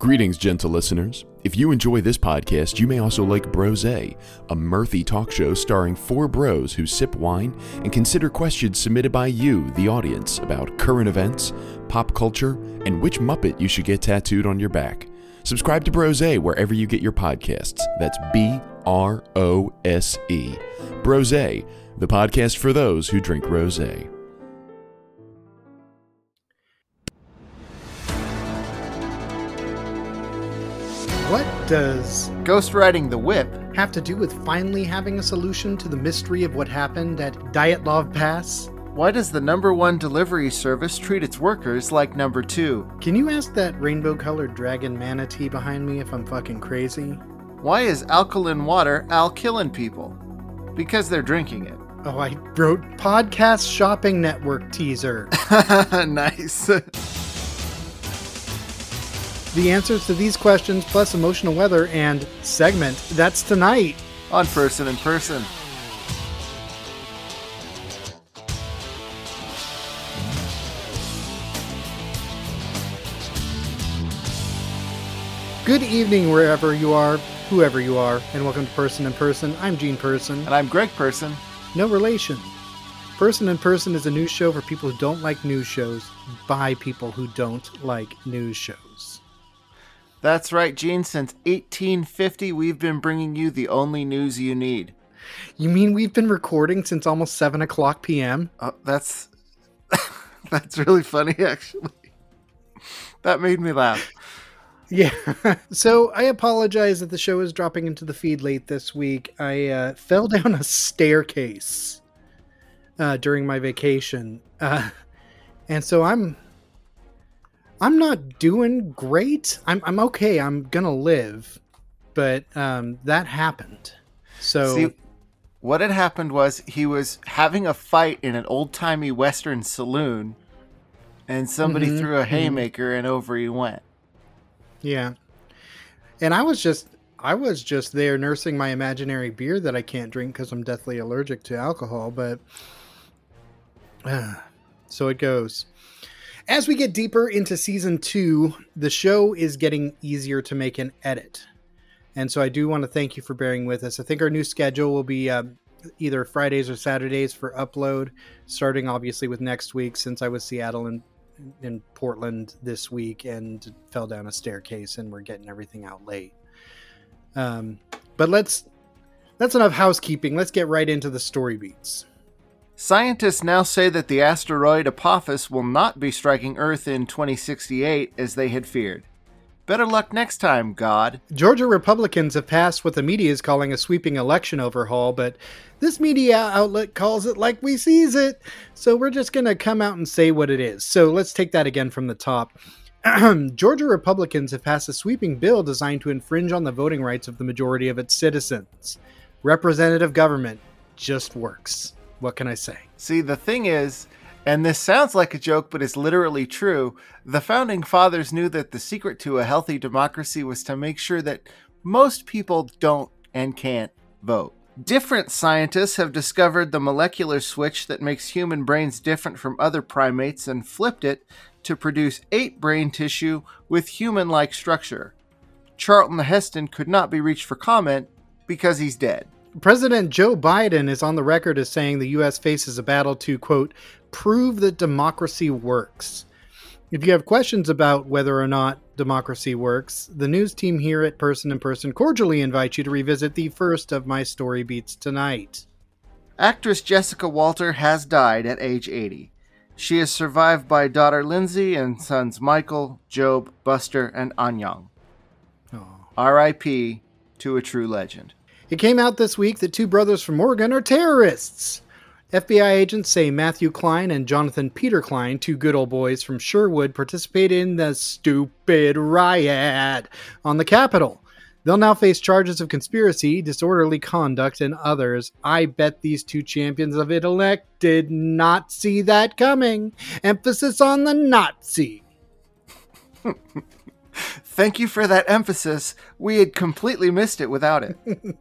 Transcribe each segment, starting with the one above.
Greetings, gentle listeners. If you enjoy this podcast, you may also like Brose, a mirthy talk show starring four bros who sip wine and consider questions submitted by you, the audience, about current events, pop culture, and which Muppet you should get tattooed on your back. Subscribe to Brose wherever you get your podcasts. That's B R O S E. Brose, the podcast for those who drink rose. What does Ghost riding the whip. have to do with finally having a solution to the mystery of what happened at Dyatlov Pass? Why does the number one delivery service treat its workers like number two? Can you ask that rainbow colored dragon manatee behind me if I'm fucking crazy? Why is alkaline water al killing people? Because they're drinking it. Oh, I wrote Podcast Shopping Network teaser. nice. the answers to these questions, plus emotional weather and segment, that's tonight. On person in person. Good evening, wherever you are, whoever you are, and welcome to Person in Person. I'm Gene Person. And I'm Greg Person. No relation. Person in Person is a news show for people who don't like news shows by people who don't like news shows. That's right, Gene. Since 1850, we've been bringing you the only news you need. You mean we've been recording since almost 7 o'clock p.m.? Oh, that's that's really funny, actually. That made me laugh. Yeah. so I apologize that the show is dropping into the feed late this week. I uh, fell down a staircase uh, during my vacation, uh, and so I'm I'm not doing great. I'm I'm okay. I'm gonna live, but um, that happened. So See, what had happened was he was having a fight in an old timey Western saloon, and somebody Mhm, threw a mhm. haymaker, and over he went. Yeah. And I was just I was just there nursing my imaginary beer that I can't drink because I'm deathly allergic to alcohol, but so it goes. As we get deeper into season two, the show is getting easier to make and edit. And so I do want to thank you for bearing with us. I think our new schedule will be um, either Fridays or Saturdays for upload, starting obviously with next week since I was Seattle and in Portland this week and fell down a staircase and we're getting everything out late. Um, but let's that's enough housekeeping. Let's get right into the story beats. Scientists now say that the asteroid Apophis will not be striking Earth in 2068 as they had feared. Better luck next time, God. Georgia Republicans have passed what the media is calling a sweeping election overhaul, but this media outlet calls it like we sees it. So we're just going to come out and say what it is. So let's take that again from the top. Georgia Republicans have passed a sweeping bill designed to infringe on the voting rights of the majority of its citizens. Representative government just works. What can I say? See, the thing is, and this sounds like a joke, but it's literally true, the founding fathers knew that the secret to a healthy democracy was to make sure that most people don't and can't vote. Different scientists have discovered the molecular switch that makes human brains different from other primates and flipped it to produce eight brain tissue with human like structure. Charlton Heston could not be reached for comment because he's dead. President Joe Biden is on the record as saying the U.S. faces a battle to, quote, prove that democracy works. If you have questions about whether or not democracy works, the news team here at Person in Person cordially invite you to revisit the first of my story beats tonight. Actress Jessica Walter has died at age 80. She is survived by daughter Lindsay and sons Michael, GOB, Buster, and Annyong. Oh. R.I.P. to a true legend. It came out this week that two brothers from Oregon are terrorists. FBI agents say Matthew Klein and Jonathanpeter Klein, two good old boys from Sherwood, participated in the stupid riot on the Capitol. They'll now face charges of conspiracy, disorderly conduct, and others. I bet these two champions of intellect did not see that coming. Emphasis on the Nazi. Thank you for that emphasis. We had completely missed it without it.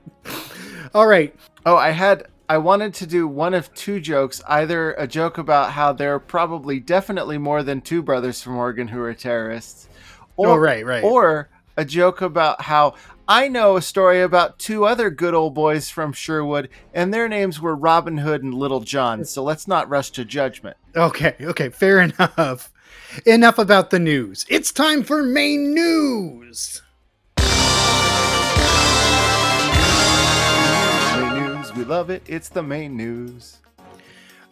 All right. Oh, I had I wanted to do one of two jokes, either a joke about how there are probably definitely more than two brothers from Oregon who are terrorists, oh, Or, oh, right, right. Or a joke about how I know a story about two other good old boys from Sherwood, and their names were Robin Hood and Little John. So let's not rush to judgment. okay, okay, fair enough. Enough about the news. It's time for main news. Main news, we love it. It's the main news.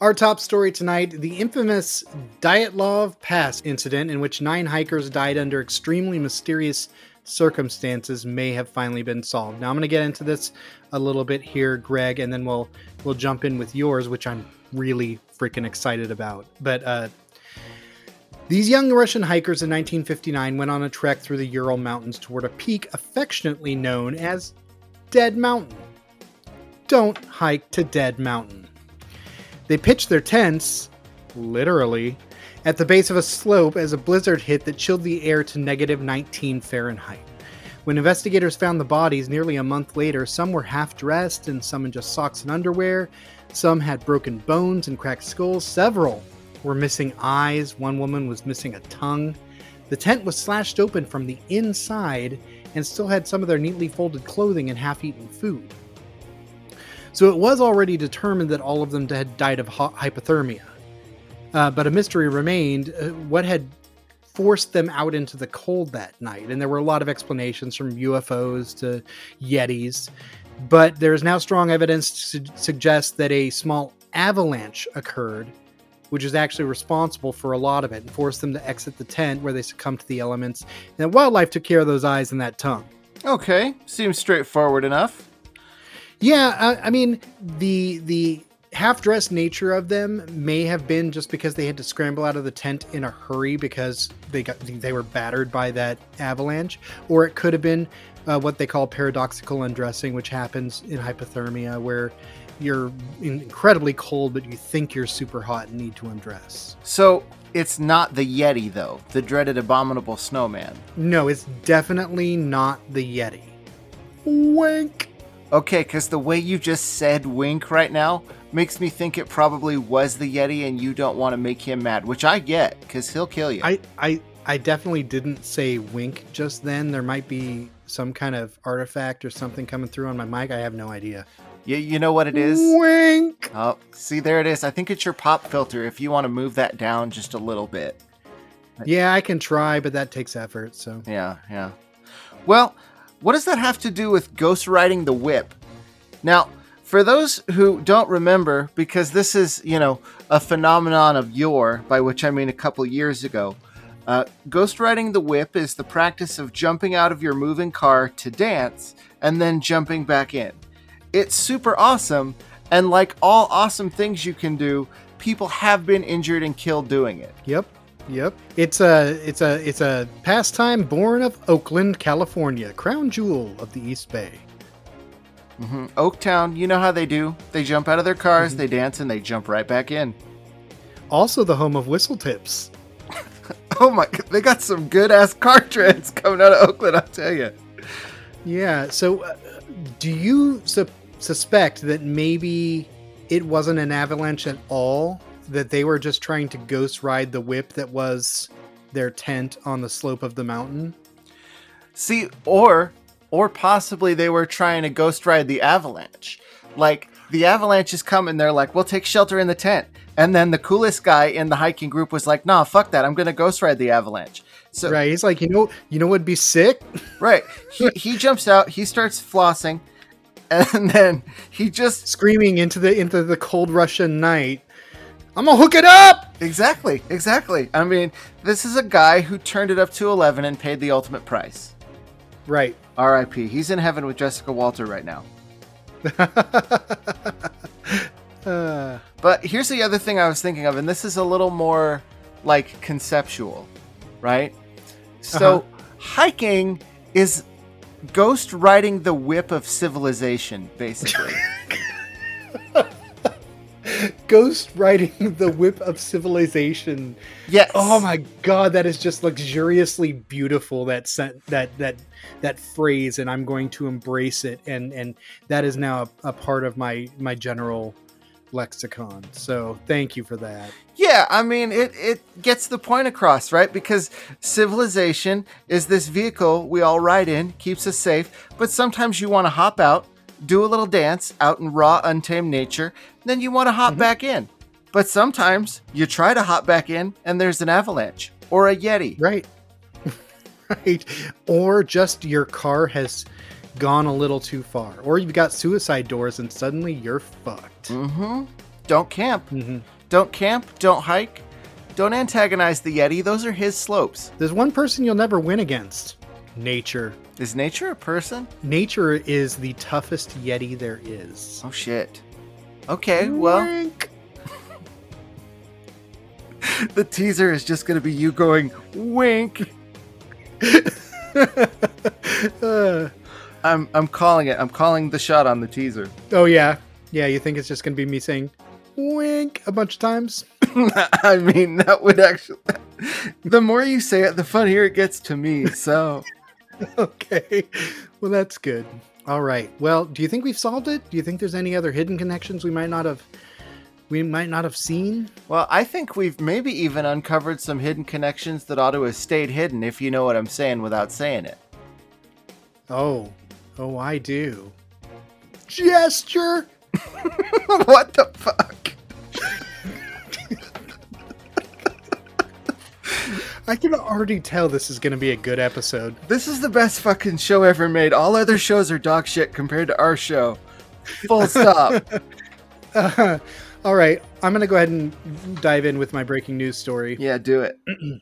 Our top story tonight the infamous Dyatlov Pass incident, in which nine hikers died under extremely mysterious circumstances, may have finally been solved. Now, I'm going to get into this a little bit here, Greg, and then we'll we'll jump in with yours, which I'm really freaking excited about. But uh, these young Russian hikers in 1959 went on a trek through the Ural Mountains toward a peak affectionately known as Dead Mountain. Don't hike to Dead Mountain. They pitched their tents, literally, at the base of a slope as a blizzard hit that chilled the air to negative 19 Fahrenheit. When investigators found the bodies nearly a month later, some were half dressed and some in just socks and underwear. Some had broken bones and cracked skulls. Several were missing eyes. One woman was missing a tongue. The tent was slashed open from the inside and still had some of their neatly folded clothing and half eaten food. So it was already determined that all of them had died of hypothermia. Uh, but a mystery remained uh, what had forced them out into the cold that night. And there were a lot of explanations from UFOs to Yetis. But there is now strong evidence to suggest that a small avalanche occurred, which is actually responsible for a lot of it and forced them to exit the tent where they succumbed to the elements. And wildlife took care of those eyes and that tongue. Okay, seems straightforward enough. Yeah, I, I mean the the half dressed nature of them may have been just because they had to scramble out of the tent in a hurry because they got they were battered by that avalanche, or it could have been uh, what they call paradoxical undressing, which happens in hypothermia, where you're incredibly cold but you think you're super hot and need to undress. So it's not the Yeti though, the dreaded abominable snowman. No, it's definitely not the Yeti. Wink. Okay, because the way you just said wink right now makes me think it probably was the Yeti and you don't want to make him mad, which I get because he'll kill you. I, I, I definitely didn't say wink just then. There might be some kind of artifact or something coming through on my mic. I have no idea. You, you know what it is? Wink. Oh, see, there it is. I think it's your pop filter if you want to move that down just a little bit. Yeah, I can try, but that takes effort. So, yeah, yeah. Well, what does that have to do with ghost riding the whip? Now, for those who don't remember, because this is, you know, a phenomenon of yore, by which I mean a couple years ago, uh, ghost riding the whip is the practice of jumping out of your moving car to dance and then jumping back in. It's super awesome, and like all awesome things you can do, people have been injured and killed doing it. Yep. Yep. It's a it's a it's a pastime born of Oakland, California, crown jewel of the East Bay. Mm-hmm. Oaktown, you know how they do. They jump out of their cars, mm-hmm. they dance, and they jump right back in. Also, the home of whistle tips. oh my! They got some good ass car trends coming out of Oakland. I'll tell you. Yeah. So, uh, do you su- suspect that maybe it wasn't an avalanche at all? that they were just trying to ghost ride the whip that was their tent on the slope of the mountain. See, or or possibly they were trying to ghost ride the avalanche. Like the avalanche is coming, they're like, "We'll take shelter in the tent." And then the coolest guy in the hiking group was like, "Nah, fuck that. I'm gonna ghost ride the avalanche." So right, he's like, you know, you know what'd be sick? Right. He he jumps out. He starts flossing, and then he just screaming into the into the cold Russian night. I'm gonna hook it up. Exactly, exactly. I mean, this is a guy who turned it up to 11 and paid the ultimate price. Right. R.I.P. He's in heaven with Jessica Walter right now. uh. But here's the other thing I was thinking of, and this is a little more like conceptual, right? So, uh-huh. hiking is ghost riding the whip of civilization, basically. Ghost riding the whip of civilization. Yes. Oh my god, that is just luxuriously beautiful. That sent that that that phrase, and I'm going to embrace it. And and that is now a, a part of my my general lexicon. So thank you for that. Yeah, I mean it it gets the point across, right? Because civilization is this vehicle we all ride in, keeps us safe, but sometimes you want to hop out, do a little dance out in raw untamed nature, then you want to hop Mhm. back in. But sometimes you try to hop back in and there's an avalanche or a yeti. Right. right. Or just your car has gone a little too far. Or you've got suicide doors and suddenly you're fucked. Mm-hmm. Don't camp. Mhm. Don't camp, don't hike. Don't antagonize the yeti. Those are his slopes. There's one person you'll never win against nature. Is nature a person? Nature is the toughest Yeti there is. Oh shit. Okay, well, Wink. the teaser is just going to be you going wink. Uh, I'm I'm calling it. I'm calling the shot on the teaser. oh, yeah. Yeah, you think it's just going to be me saying wink a bunch of times? I mean, that would actually. The more you say it, the funnier it gets to me. So, okay. Well, that's good. All right. Well, do you think we've solved it? Do you think there's any other hidden connections we might not have we might not have seen? well, I think we've maybe even uncovered some hidden connections that ought to have stayed hidden, if you know what I'm saying without saying it. Oh. Oh, I do. Gesture. what the fuck? I can already tell this is going to be a good episode. This is the best fucking show ever made. All other shows are dog shit compared to our show. Full stop. Uh, all right, I'm going to go ahead and dive in with my breaking news story. yeah, do it.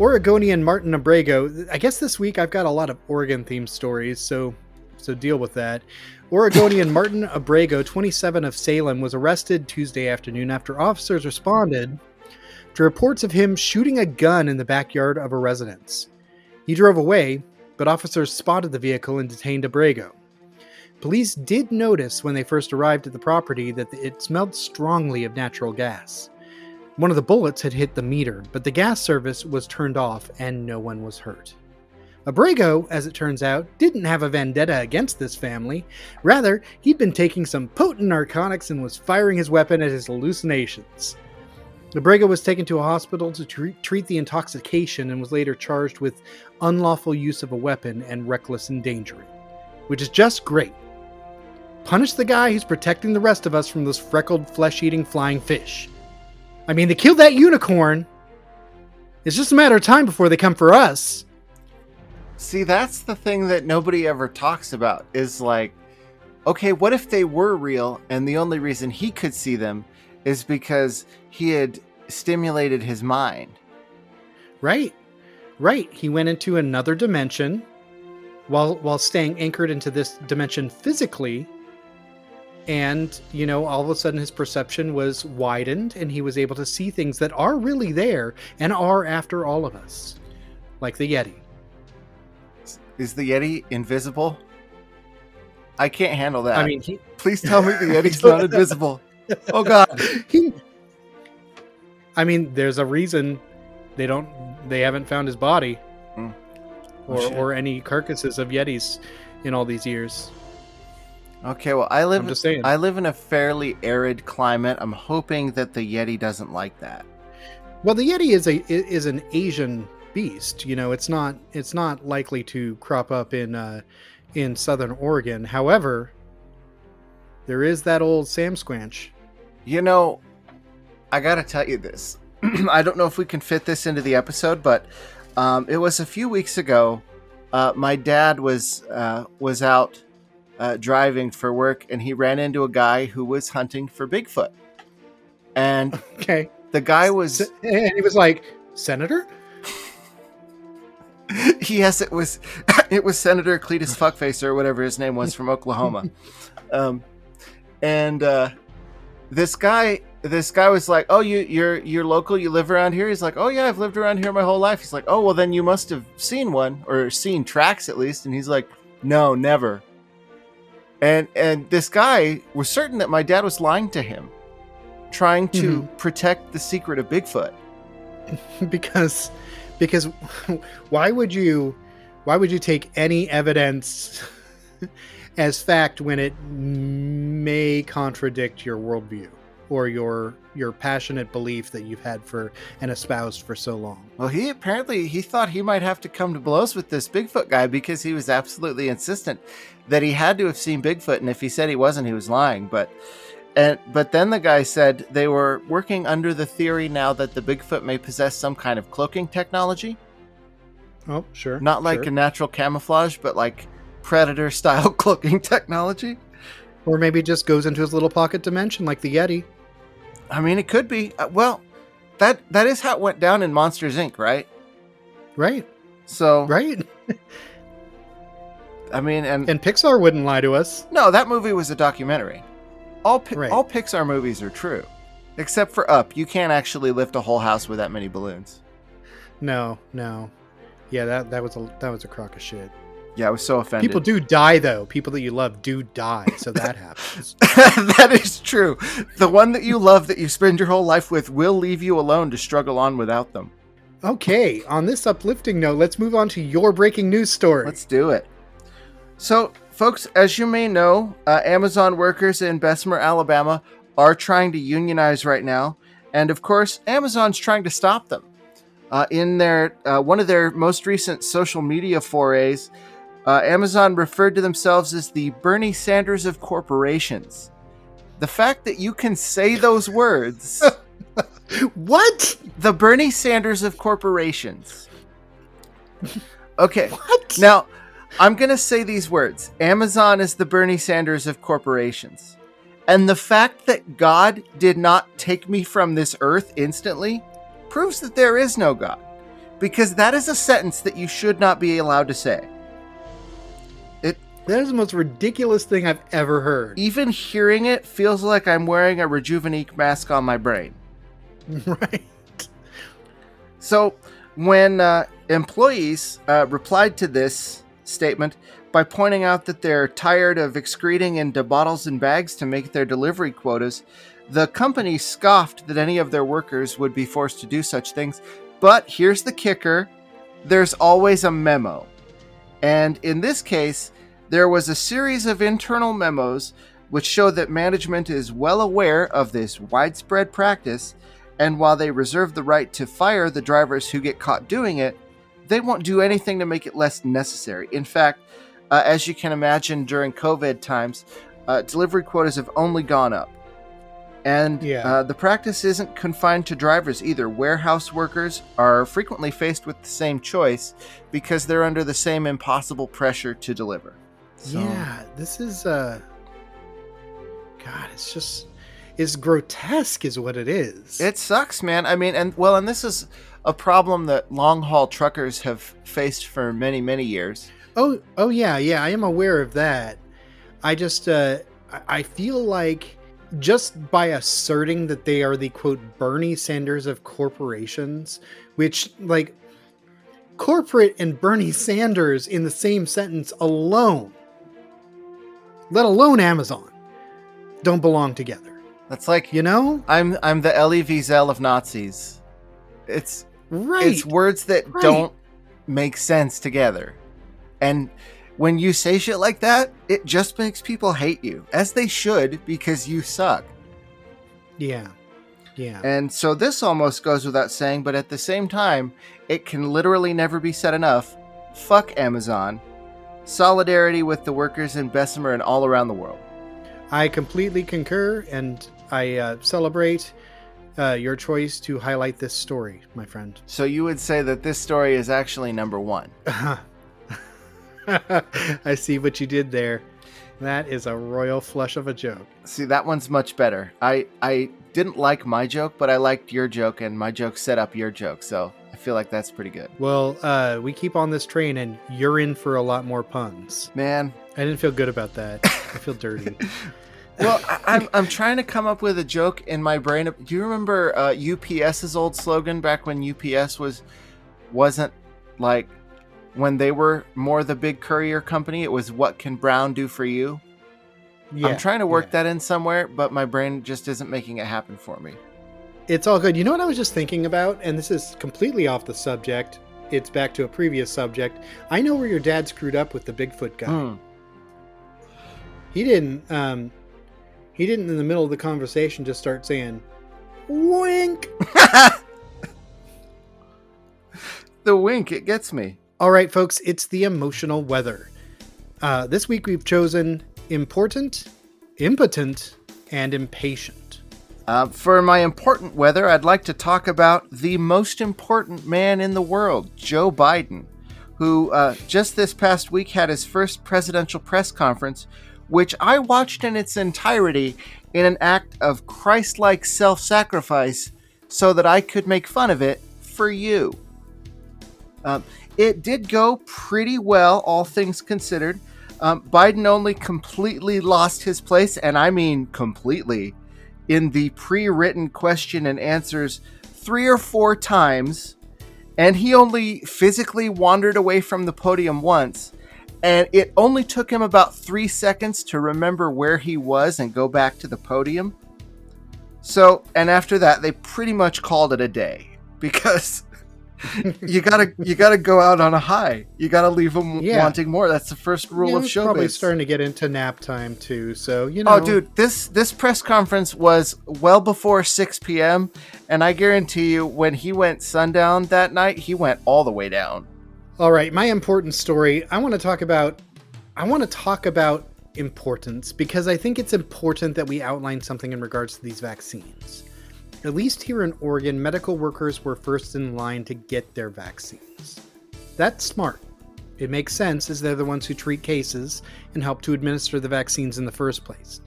Oregonian Martin Abrego. I guess this week I've got a lot of Oregon themed stories, so so deal with that. Oregonian Martin Abrego, 27 of Salem, was arrested Tuesday afternoon after officers responded to reports of him shooting a gun in the backyard of a residence. He drove away, but officers spotted the vehicle and detained Abrego. Police did notice when they first arrived at the property that it smelled strongly of natural gas. One of the bullets had hit the meter, but the gas service was turned off and no one was hurt. Abrego, as it turns out, didn't have a vendetta against this family. Rather, he'd been taking some potent narcotics and was firing his weapon at his hallucinations. Abrego was taken to a hospital to treat, treat the intoxication and was later charged with unlawful use of a weapon and reckless endangering, which is just great. Punish the guy who's protecting the rest of us from those freckled, flesh eating flying fish. I mean, they killed that unicorn. It's just a matter of time before they come for us. See, that's the thing that nobody ever talks about is like, okay, what if they were real and the only reason he could see them is because he had stimulated his mind? Right. Right. He went into another dimension while while staying anchored into this dimension physically. And, you know, all of a sudden his perception was widened and he was able to see things that are really there and are after all of us. Like the Yeti. Is the Yeti invisible? I can't handle that. I mean, he, please tell me the Yeti's not invisible. Oh God. he I mean, there's a reason they don't they haven't found his body Hmm. Oh, or shit. or any carcasses of yetis in all these years. Okay, well, I live. I'm just saying. I live in a fairly arid climate. I'm hoping that the Yeti doesn't like that. Well, the yeti is a is an Asian beast. You know, it's not it's not likely to crop up in uh, in southern Oregon. However, there is that old Sam Squanch. You know, I gotta tell you this. I don't know if we can fit this into the episode, but um, it was a few weeks ago. Uh, my dad was uh, was out uh, driving for work, and he ran into a guy who was hunting for Bigfoot. And Okay, the guy was, and he was like, "Senator." yes, it was it was Senator Cletus Fuckface or whatever his name was from Oklahoma. Um, and uh, this guy this guy was like, "Oh, you you're you're local. You live around here." He's like, "Oh yeah, I've lived around here my whole life." He's like, "Oh well, then you must have seen one or seen tracks at least." And he's like, "No, never." And and this guy was certain that my dad was lying to him, trying to mm-hmm. protect the secret of Bigfoot. because because why would you why would you take any evidence as fact when it may contradict your worldview or your your passionate belief that you've had for and espoused for so long. Well, he apparently he thought he might have to come to blows with this Bigfoot guy because he was absolutely insistent that he had to have seen Bigfoot, and if he said he wasn't, he was lying. But and but then the guy said they were working under the theory now that the Bigfoot may possess some kind of cloaking technology, Oh, sure. not like sure. a natural camouflage, but like predator style cloaking technology. or maybe just goes into his little pocket dimension like the Yeti. I mean, it could be. Uh, well, that that is how it went down in Monsters Inc., right? Right. So, Right. I mean, and, And Pixar wouldn't lie to us. no, that movie was a documentary. All Pi- Right. all Pixar movies are true, except for Up. You can't actually lift a whole house with that many balloons. No, no. Yeah, that that was a that was a crock of shit. Yeah, I was so offended. People do die though. People that you love do die, so that happens. that is true. The one that you love, that you spend your whole life with, will leave you alone to struggle on without them. Okay, on this uplifting note, let's move on to your breaking news story. Let's do it. So, folks, as you may know, uh, Amazon workers in Bessemer, Alabama, are trying to unionize right now, and of course, Amazon's trying to stop them. Uh, in their uh, one of their most recent social media forays, uh, Amazon referred to themselves as the Bernie Sanders of corporations. The fact that you can say those words, what? the Bernie Sanders of corporations. Okay. What? Now, I'm going to say these words Amazon is the Bernie Sanders of corporations. And the fact that God did not take me from this earth instantly proves that there is no God. Because that is a sentence that you should not be allowed to say. That is the most ridiculous thing I've ever heard. Even hearing it feels like I'm wearing a Rejuvenique mask on my brain. right. So, when uh, employees uh, replied to this statement by pointing out that they're tired of excreting into bottles and bags to make their delivery quotas, the company scoffed that any of their workers would be forced to do such things. But here's the kicker there's always a memo. And in this case, there was a series of internal memos which show that management is well aware of this widespread practice and while they reserve the right to fire the drivers who get caught doing it, they won't do anything to make it less necessary. In fact, uh, as you can imagine during COVID times, uh, delivery quotas have only gone up. And Yeah. uh, the practice isn't confined to drivers either. Warehouse workers are frequently faced with the same choice because they're under the same impossible pressure to deliver. So- Yeah, this is uh God, it's just it's grotesque is what it is. It sucks, man. I mean, and well, and this is a problem that long haul truckers have faced for many, many years. Oh, oh yeah, yeah. I am aware of that. I just, uh, I- I feel like just by asserting that they are the quote Bernie Sanders of corporations, which like corporate and Bernie Sanders in the same sentence alone, let alone Amazon, don't belong together. That's like You know, I'm I'm the Elie Wiesel of Nazis. It's right? it's words that right. don't make sense together. And when you say shit like that, it just makes people hate you, as they should, because you suck. yeah, yeah. And so this almost goes without saying, but at the same time, it can literally never be said enough. Fuck Amazon. Solidarity with the workers in Bessemer and all around the world. I completely concur, and I uh, celebrate uh, your choice to highlight this story, my friend. So you would say that this story is actually number one. I see what you did there. That is a royal flush of a joke. See, that one's much better. I I didn't like my joke, but I liked your joke, and my joke set up your joke, so I feel like that's pretty good. Well, uh, we keep on this train, and you're in for a lot more puns. Man, I didn't feel good about that. I feel dirty. well, I, I'm I'm trying to come up with a joke in my brain. Do you remember uh, UPS's old slogan back when UPS was wasn't like when they were more the big courier company? It was "What can Brown do for you?" Yeah, I'm trying to work yeah. that in somewhere, but my brain just isn't making it happen for me. It's all good. You know what I was just thinking about? And this is completely off the subject. It's back to a previous subject. I know where your dad screwed up with the Bigfoot guy. Hmm. he didn't. Um, he didn't in the middle of the conversation just start saying, "Wink." the wink, it gets me. All right, folks, it's the emotional weather. Uh, this week we've chosen important, impotent, and impatient. Uh, for my important weather, I'd like to talk about the most important man in the world, Joe Biden, who uh, just this past week had his first presidential press conference, which I watched in its entirety in an act of Christ like self sacrifice so that I could make fun of it for you. Um, it did go pretty well, all things considered. Um, Biden only completely lost his place, and I mean completely, in the pre written question and answers three or four times, and he only physically wandered away from the podium once. And it only took him about three seconds to remember where he was and go back to the podium. So, and after that, they pretty much called it a day because you gotta you gotta go out on a high. You gotta leave them Yeah. wanting more. That's the first rule Yeah, of it's probably starting to get into nap time too. So you oh, know, Oh, dude, this this press conference was well before 6 p.m. and I guarantee you, when he went sundown that night, he went all the way down. All right, my important story. I want to talk about. I want to talk about importance because I think it's important that we outline something in regards to these vaccines. At least here in Oregon, medical workers were first in line to get their vaccines. That's smart. It makes sense as they're the ones who treat cases and help to administer the vaccines in the first place.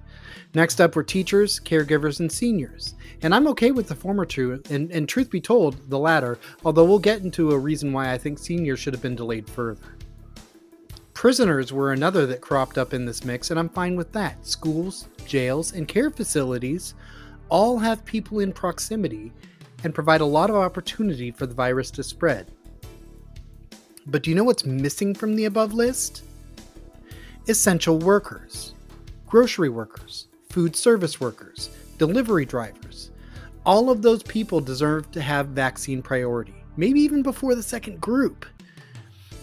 Next up were teachers, caregivers, and seniors. And I'm okay with the former two, and, and truth be told, the latter, although we'll get into a reason why I think seniors should have been delayed further. Prisoners were another that cropped up in this mix, and I'm fine with that. Schools, jails, and care facilities all have people in proximity and provide a lot of opportunity for the virus to spread. But do you know what's missing from the above list? Essential workers, grocery workers, food service workers, delivery drivers. All of those people deserve to have vaccine priority, maybe even before the second group.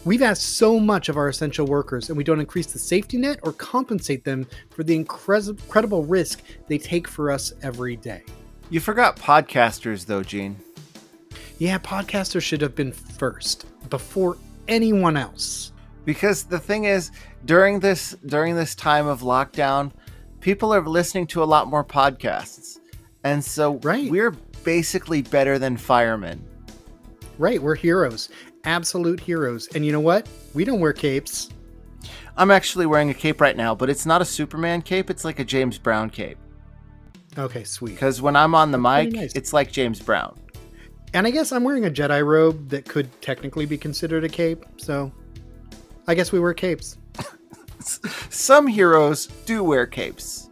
We've asked so much of our essential workers, and we don't increase the safety net or compensate them for the incredible risk they take for us every day. You forgot podcasters, though, Gene. Yeah, podcasters should have been first, before anyone else. Because the thing is, during this during this time of lockdown, people are listening to a lot more podcasts, and so Right. we're basically better than firemen. Right, we're heroes. Absolute heroes. And you know what? We don't wear capes. I'm actually wearing a cape right now, but it's not a Superman cape. It's like a James Brown cape. Okay, sweet. Because when I'm on the mic, nice. it's like James Brown. And I guess I'm wearing a Jedi robe that could technically be considered a cape, so I guess we wear capes. Some heroes do wear capes.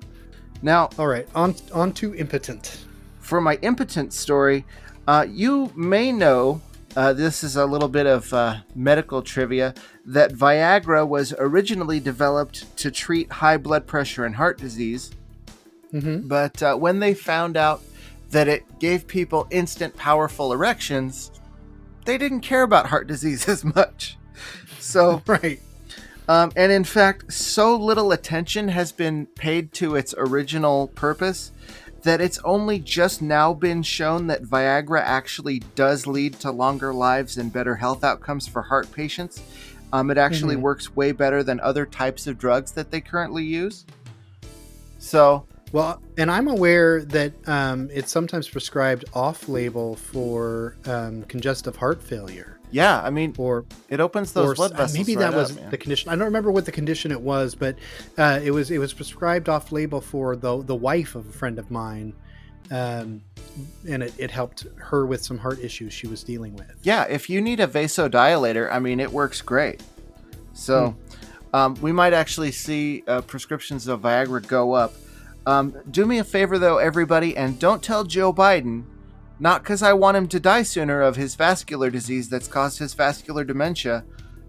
Now, All right, on on to impotent. for my impotent story, uh, you may know uh, this is a little bit of uh, medical trivia that Viagra was originally developed to treat high blood pressure and heart disease, Mm-hmm. but uh, when they found out that it gave people instant powerful erections, they didn't care about heart disease as much. So Right. Um, and in fact, so little attention has been paid to its original purpose that it's only just now been shown that Viagra actually does lead to longer lives and better health outcomes for heart patients. Um, it actually Mhm. works way better than other types of drugs that they currently use. So, Well, and I'm aware that um, it's sometimes prescribed off-label for um, congestive heart failure, yeah, I mean, or it opens those or blood uh, vessels. maybe that right was up, the condition. I don't remember what the condition it was, but uh, it was it was prescribed off-label for the the wife of a friend of mine, um, and it, it helped her with some heart issues she was dealing with. Yeah, if you need a vasodilator, I mean, it works great. So, um, we might actually see uh, prescriptions of Viagra go up. Um, do me a favor, though, everybody, and don't tell Joe Biden, not because I want him to die sooner of his vascular disease that's caused his vascular dementia,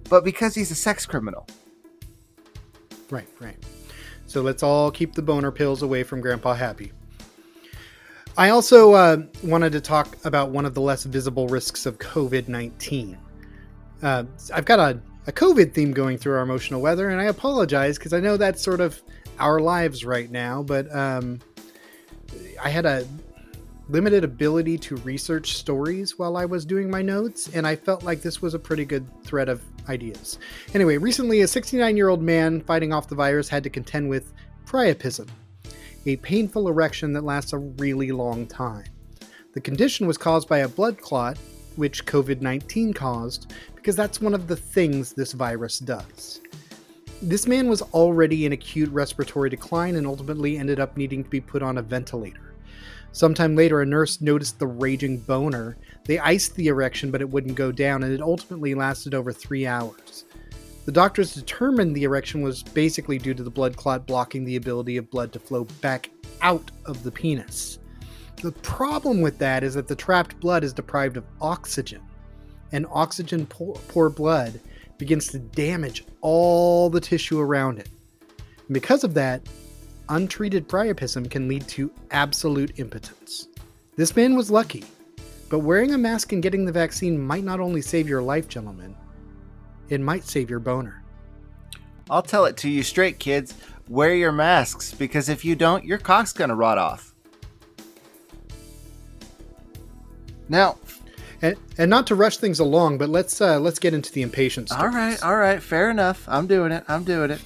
but because he's a sex criminal. Right, right. So let's all keep the boner pills away from Grandpa Happy. I also uh, wanted to talk about one of the less visible risks of COVID 19. Uh, I've got a, a COVID theme going through our emotional weather, and I apologize because I know that's sort of our lives right now, but um, I had a limited ability to research stories while I was doing my notes, and I felt like this was a pretty good thread of ideas. Anyway, recently, a 69 year old man fighting off the virus had to contend with priapism, a painful erection that lasts a really long time. The condition was caused by a blood clot, which COVID 19 caused, because that's one of the things this virus does. This man was already in acute respiratory decline and ultimately ended up needing to be put on a ventilator. Sometime later, a nurse noticed the raging boner. They iced the erection, but it wouldn't go down, and it ultimately lasted over three hours. The doctors determined the erection was basically due to the blood clot blocking the ability of blood to flow back out of the penis. The problem with that is that the trapped blood is deprived of oxygen, and oxygen poor blood begins to damage all the tissue around it. And because of that, untreated priapism can lead to absolute impotence. This man was lucky, but wearing a mask and getting the vaccine might not only save your life, gentlemen, it might save your boner. I'll tell it to you straight, kids. Wear your masks because if you don't, your cock's gonna rot off. Now, and, and not to rush things along, but let's uh, let's get into the impatience. All right, all right, fair enough. I'm doing it. I'm doing it.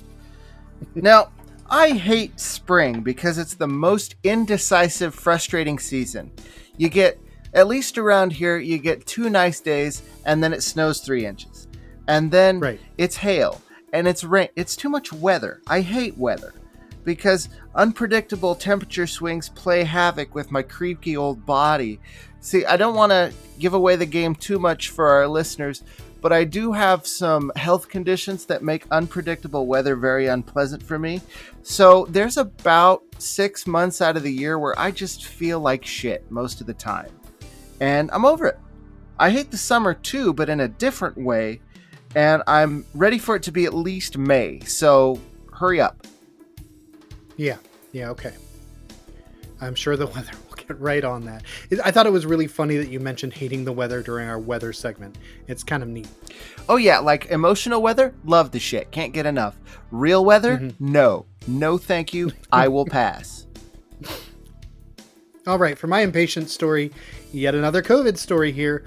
now, I hate spring because it's the most indecisive, frustrating season. You get, at least around here, you get two nice days and then it snows three inches. And then right. it's hail and it's rain. It's too much weather. I hate weather because unpredictable temperature swings play havoc with my creaky old body. See, I don't want to give away the game too much for our listeners, but I do have some health conditions that make unpredictable weather very unpleasant for me. So there's about six months out of the year where I just feel like shit most of the time. And I'm over it. I hate the summer too, but in a different way. And I'm ready for it to be at least May. So hurry up. Yeah. Yeah. Okay. I'm sure the weather right on that. I thought it was really funny that you mentioned hating the weather during our weather segment. It's kind of neat. Oh yeah, like emotional weather, love the shit. Can't get enough. Real weather, mm-hmm. no. No thank you. I will pass. All right, for my impatient story, yet another COVID story here.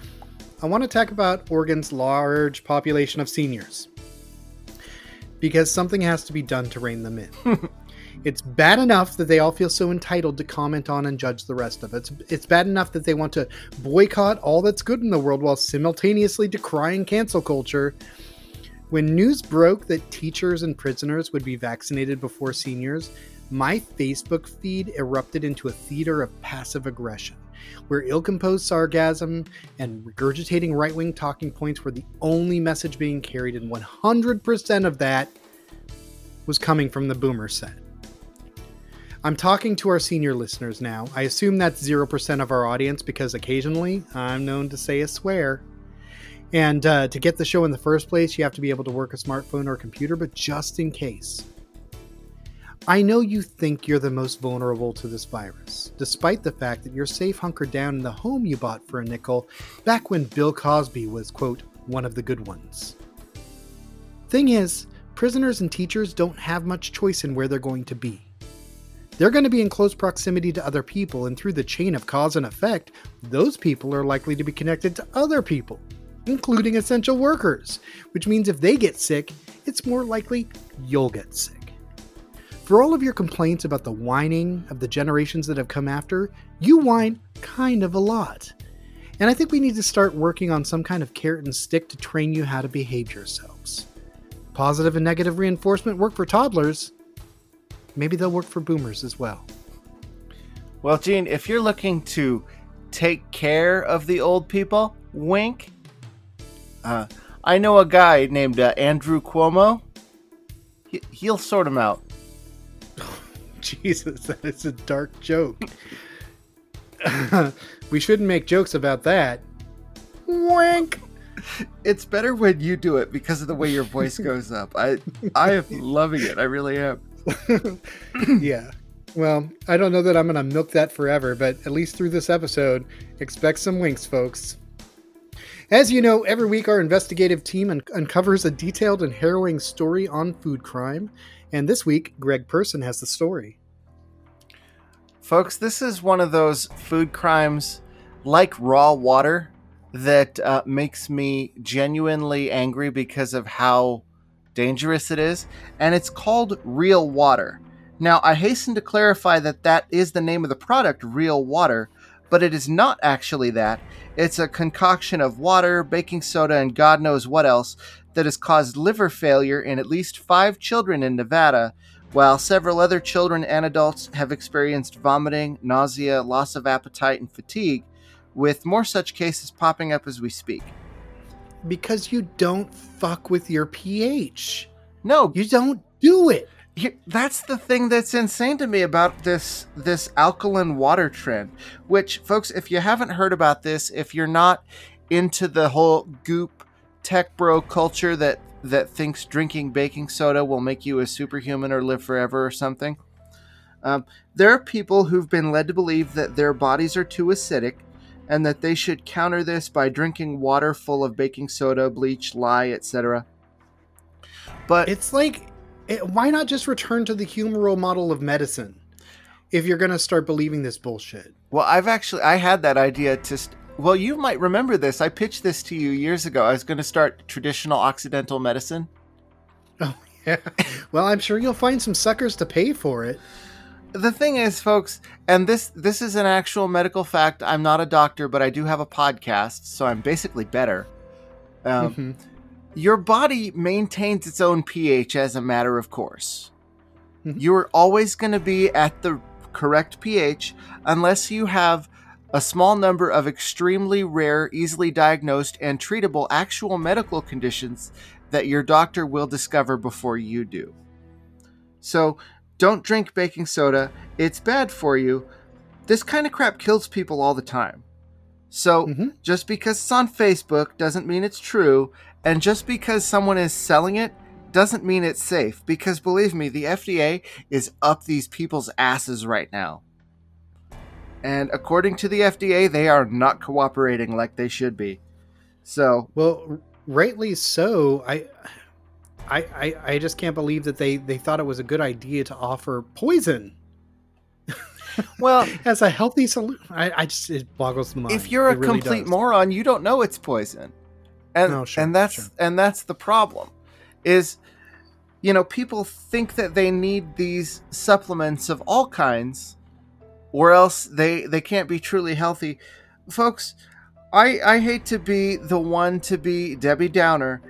I want to talk about Oregon's large population of seniors. Because something has to be done to rein them in. It's bad enough that they all feel so entitled to comment on and judge the rest of it. It's, it's bad enough that they want to boycott all that's good in the world while simultaneously decrying cancel culture. When news broke that teachers and prisoners would be vaccinated before seniors, my Facebook feed erupted into a theater of passive aggression, where ill composed sarcasm and regurgitating right wing talking points were the only message being carried, and 100% of that was coming from the boomer set. I'm talking to our senior listeners now. I assume that's 0% of our audience because occasionally I'm known to say a swear. And uh, to get the show in the first place, you have to be able to work a smartphone or computer, but just in case. I know you think you're the most vulnerable to this virus, despite the fact that you're safe hunkered down in the home you bought for a nickel back when Bill Cosby was, quote, one of the good ones. Thing is, prisoners and teachers don't have much choice in where they're going to be. They're going to be in close proximity to other people, and through the chain of cause and effect, those people are likely to be connected to other people, including essential workers, which means if they get sick, it's more likely you'll get sick. For all of your complaints about the whining of the generations that have come after, you whine kind of a lot. And I think we need to start working on some kind of carrot and stick to train you how to behave yourselves. Positive and negative reinforcement work for toddlers, maybe they'll work for boomers as well. Well, Gene, if you're looking to take care of the old people, wink. Uh, I know a guy named uh, Andrew Cuomo. He, he'll sort them out. Jesus, that is a dark joke. we shouldn't make jokes about that. Wink. It's better when you do it because of the way your voice goes up. I I am loving it. I really am. yeah. Well, I don't know that I'm going to milk that forever, but at least through this episode, expect some winks, folks. As you know, every week our investigative team un- uncovers a detailed and harrowing story on food crime. And this week, Greg Person has the story. Folks, this is one of those food crimes like raw water that uh, makes me genuinely angry because of how dangerous it is. And it's called real water. Now, I hasten to clarify that that is the name of the product, real water, but it is not actually that. It's a concoction of water, baking soda, and God knows what else that has caused liver failure in at least five children in Nevada, while several other children and adults have experienced vomiting, nausea, loss of appetite, and fatigue, with more such cases popping up as we speak. Because you don't fuck with your pH. No, You don't do it. Here- that's the thing that's insane to me about this this alkaline water trend which folks if you haven't heard about this if you're not into the whole goop tech bro culture that that thinks drinking baking soda will make you a superhuman or live forever or something um, there are people who've been led to believe that their bodies are too acidic and that they should counter this by drinking water full of baking soda bleach lye etc but It's like, it, why not just return to the humoral model of medicine if you're going to start believing this bullshit? Well, I've actually I had that idea to. St- well, you might remember this. I pitched this to you years ago. I was going to start traditional Occidental medicine. Oh, yeah. well, I'm sure you'll find some suckers to pay for it. The thing is, folks, and this this is an actual medical fact. I'm not a doctor, but I do have a podcast, so I'm basically better. Um, Mhm. Your body maintains its own pH as a matter of course. Mhm. You're always going to be at the correct pH unless you have a small number of extremely rare, easily diagnosed, and treatable actual medical conditions that your doctor will discover before you do. So, don't drink baking soda. It's bad for you. This kind of crap kills people all the time. So, Mhm. just because it's on Facebook doesn't mean it's true, and just because someone is selling it doesn't mean it's safe. Because believe me, the FDA is up these people's asses right now. And according to the FDA, they are not cooperating like they should be. So, Well, rightly so. I, I, I, I just can't believe that they they thought it was a good idea to offer poison well, as a healthy solution. I, I just it boggles the mind. if you're a really complete does. moron, you don't know it's poison. And No, sure, and that's sure. and that's the problem. Is you know, people think that they need these supplements of all kinds or else they they can't be truly healthy. Folks, I I hate to be the one to be Debbie Downer,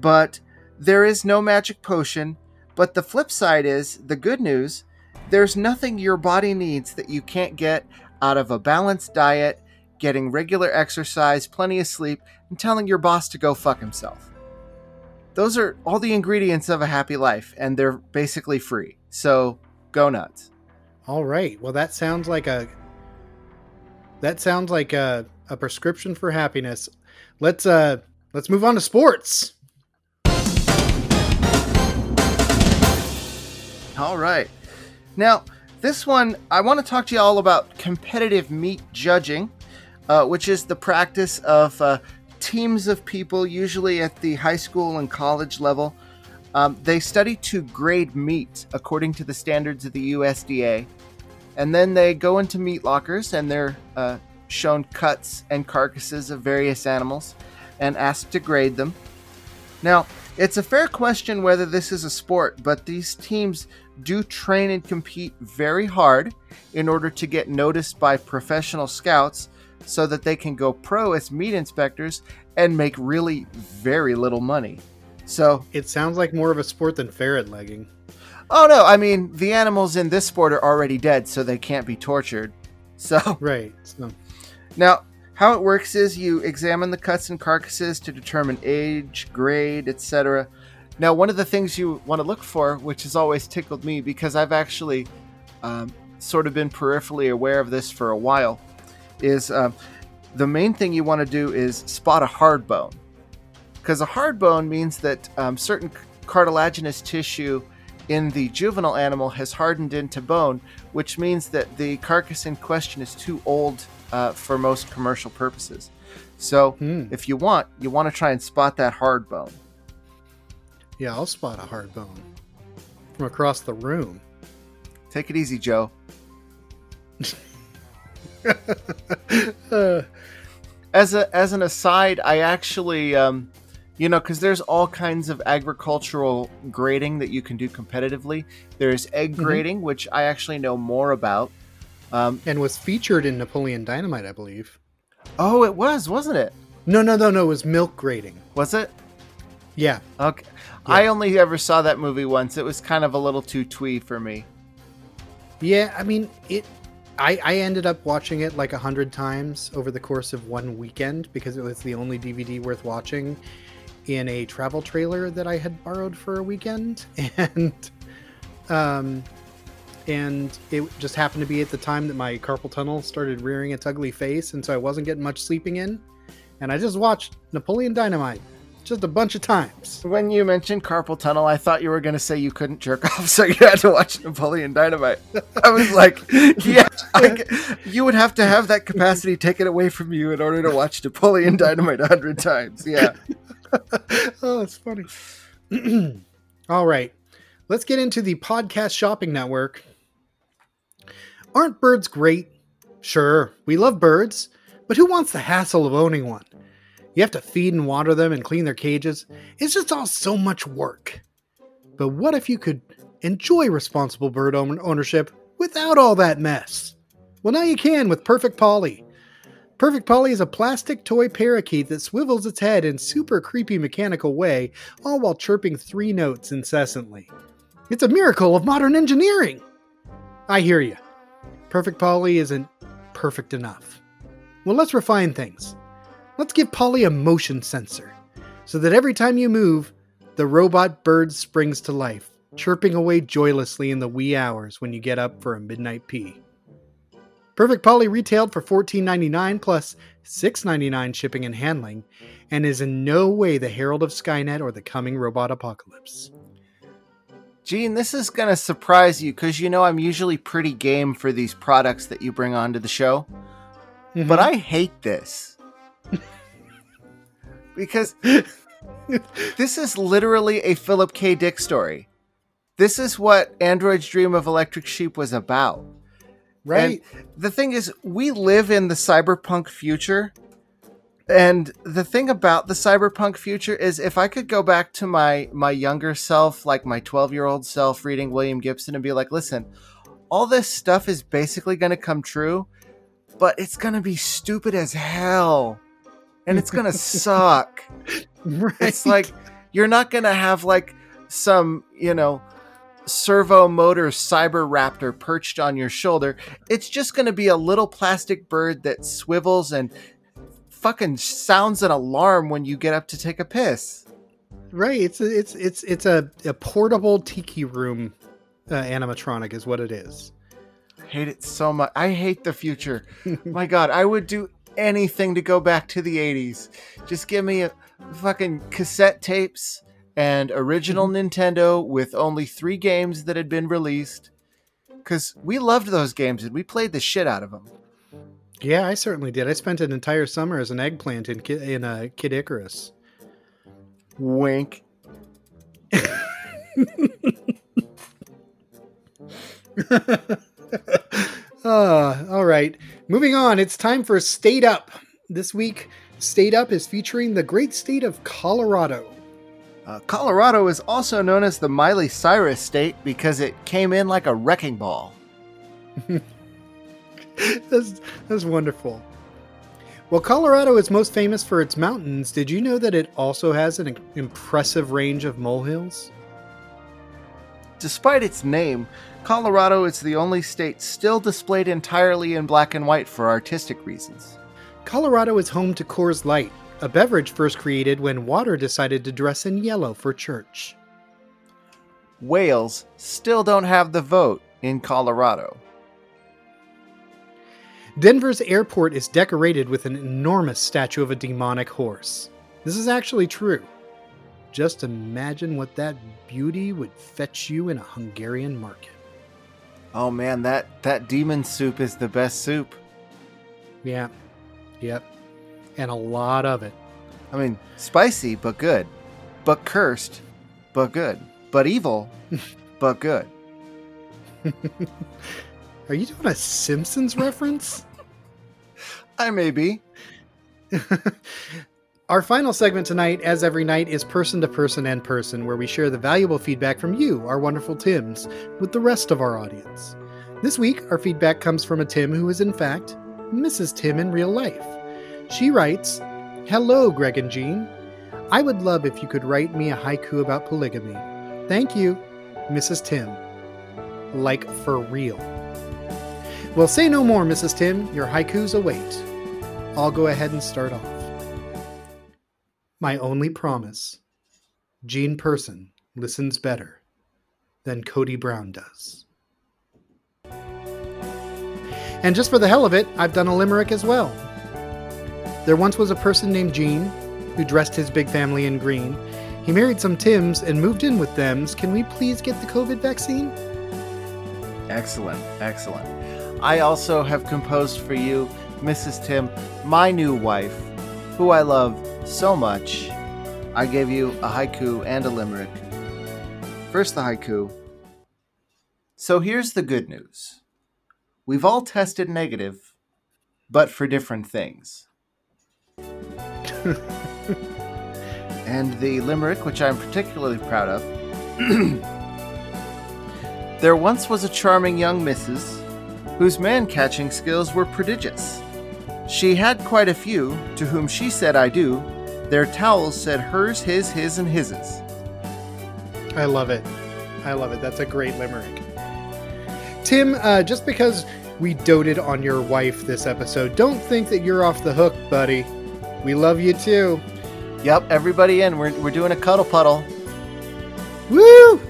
but there is no magic potion, but the flip side is the good news, there's nothing your body needs that you can't get out of a balanced diet, getting regular exercise, plenty of sleep, and telling your boss to go fuck himself. Those are all the ingredients of a happy life, and they're basically free. So go nuts. All right. Well, that sounds like a that sounds like a, a prescription for happiness. Let's uh let's move on to sports. All right. Now, this one, I want to talk to you all about competitive meat judging, uh, which is the practice of uh, teams of people, usually at the high school and college level. Um, they study to grade meat according to the standards of the USDA. And then they go into meat lockers and they're uh, shown cuts and carcasses of various animals and asked to grade them. Now, it's a fair question whether this is a sport, but these teams do train and compete very hard in order to get noticed by professional scouts so that they can go pro as meat inspectors and make really very little money. So, It sounds like more of a sport than ferret legging. oh no, I mean, the animals in this sport are already dead, so they can't be tortured. So, Right. So, Now, how it works is you examine the cuts and carcasses to determine age, grade, etc. Now, one of the things you want to look for, which has always tickled me because I've actually um, sort of been peripherally aware of this for a while, is um, the main thing you want to do is spot a hard bone. Because a hard bone means that um, certain cartilaginous tissue in the juvenile animal has hardened into bone, which means that the carcass in question is too old uh, for most commercial purposes. So Hmm. if you want, you want to try and spot that hard bone. Yeah, I'll spot a hard bone from across the room. Take it easy, Joe. Uh, as a as an aside, I actually, um, you know, because there's all kinds of agricultural grading that you can do competitively. There's egg Mhm. grading, which I actually know more about. Um, and was featured in Napoleon Dynamite, I believe. oh, it was, wasn't it? No, no, no, no. It was milk grading. Was it? Yeah. Okay. I only ever saw that movie once. It was kind of a little too twee for me. Yeah, I mean it. I, I ended up watching it like a hundred times over the course of one weekend because it was the only DVD worth watching in a travel trailer that I had borrowed for a weekend, and um, and it just happened to be at the time that my carpal tunnel started rearing its ugly face, and so I wasn't getting much sleeping in, and I just watched Napoleon Dynamite just a bunch of times. When you mentioned carpal tunnel, I thought you were going to say you couldn't jerk off, so you had to watch Napoleon Dynamite. I was like, yeah, I, you would have to have that capacity taken away from you in order to watch Napoleon Dynamite a hundred times. Yeah. oh, it's funny. All right. Let's get into the podcast shopping network. Aren't birds great? Sure, we love birds, but who wants the hassle of owning one? You have to feed and water them and clean their cages. It's just all so much work. But what if you could enjoy responsible bird ownership without all that mess? Well, now you can with Perfect Polly. Perfect Polly is a plastic toy parakeet that swivels its head in super creepy mechanical way, all while chirping three notes incessantly. It's a miracle of modern engineering. I hear you. Perfect Polly isn't perfect enough. Well, let's refine things. Let's give Polly a motion sensor, so that every time you move, the robot bird springs to life, chirping away joylessly in the wee hours when you get up for a midnight pee. Perfect Polly retailed for $14.99 plus $6.99 shipping and handling, and is in no way the herald of Skynet or the coming robot apocalypse. Gene, this is going to surprise you because you know I'm usually pretty game for these products that you bring onto the show, mm-hmm. but I hate this. because this is literally a Philip K. Dick story. This is what Androids Dream of Electric Sheep was about. right, And the thing is, we live in the cyberpunk future. And the thing about the cyberpunk future is if I could go back to my my younger self, like my 12-year-old self reading William Gibson and be like, "Listen, all this stuff is basically going to come true, but it's going to be stupid as hell. And it's going to suck." right. It's like you're not gonna have like some, you know, servo motor cyber raptor perched on your shoulder. It's just gonna be a little plastic bird that swivels and fucking sounds an alarm when you get up to take a piss. right. It's a, it's it's it's a, a portable tiki room uh, animatronic, is what it is. I hate it so much. I hate the future. My god, I would do anything to go back to the 80s. Just give me a fucking cassette tapes and original Nintendo with only 3 games that had been released cuz we loved those games and we played the shit out of them. Yeah, I certainly did. I spent an entire summer as an eggplant in in uh, Kid Icarus. Wink. Uh, all right. Moving on. It's time for State Up. This week, State Up is featuring the great state of Colorado. Uh, Colorado is also known as the Miley Cyrus state because it came in like a wrecking ball. that's, that's wonderful. Well, Colorado is most famous for its mountains. Did you know that it also has an impressive range of molehills? Despite its name, Colorado is the only state still displayed entirely in black and white for artistic reasons. Colorado is home to Coors Light, a beverage first created when water decided to dress in yellow for church. Whales still don't have the vote in Colorado. Denver's airport is decorated with an enormous statue of a demonic horse. This is actually true. Just imagine what that beauty would fetch you in a Hungarian market. Oh man, that that demon soup is the best soup. Yeah. Yep. and a lot of it. I mean, spicy but good, but cursed but good, but evil but good. Are you doing a Simpsons reference? I may be. Our final segment tonight, as every night, is person to person and person, where we share the valuable feedback from you, our wonderful Tims, with the rest of our audience. This week, our feedback comes from a Tim who is, in fact, Mrs. Tim in real life. She writes Hello, Greg and Gene. I would love if you could write me a haiku about polygamy. Thank you, Mrs. Tim. Like for real. Well, say no more, Mrs. Tim. Your haikus await. I'll go ahead and start off. My only promise Gene Person listens better than Kody Brown does. And just for the hell of it, I've done a limerick as well. There once was a person named Gene who dressed his big family in green. He married some Tims and moved in with thems. Can we please get the COVID vaccine? Excellent, excellent. I also have composed for you, Mrs. Tim, my new wife, who I love so much. I gave you a haiku and a limerick. First, the haiku. So here's the good news we've all tested negative, but for different things. and the limerick, which I'm particularly proud of. there once was a charming young missus whose man catching skills were prodigious. She had quite a few, to whom she said, I do. Their towels said hers, his, his, and his's. I love it. I love it. That's a great limerick. Tim, uh, just because we doted on your wife this episode, don't think that you're off the hook, buddy. We love you too. Yep, everybody in. We're, we're doing a cuddle puddle. Woo!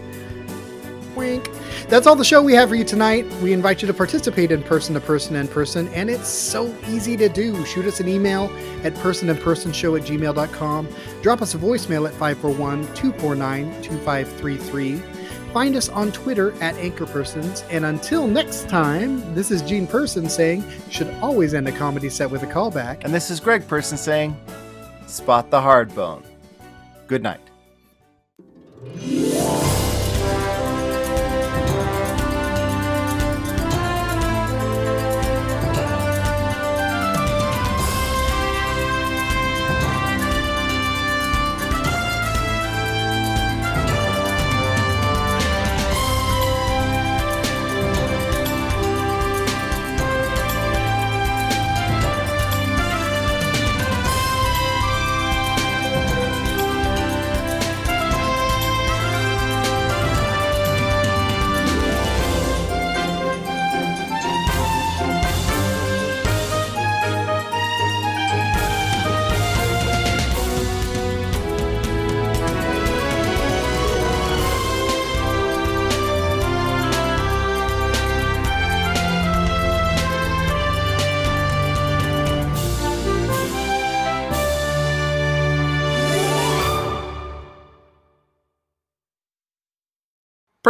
Wink. That's all the show we have for you tonight. We invite you to participate in person to person and person, and it's so easy to do. Shoot us an email at personandpersonshow at gmail.com. Drop us a voicemail at 541 249 2533. Find us on Twitter at AnchorPersons. And until next time, this is Gene Person saying, should always end a comedy set with a callback. And this is Greg Person saying, spot the hard bone. Good night.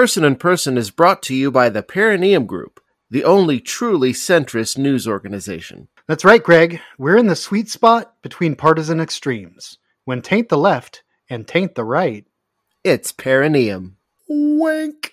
Person and Person is brought to you by the Perineum Group, the only truly centrist news organization. That's right, Greg. We're in the sweet spot between partisan extremes. When taint the left and taint the right. It's Perineum. Wink.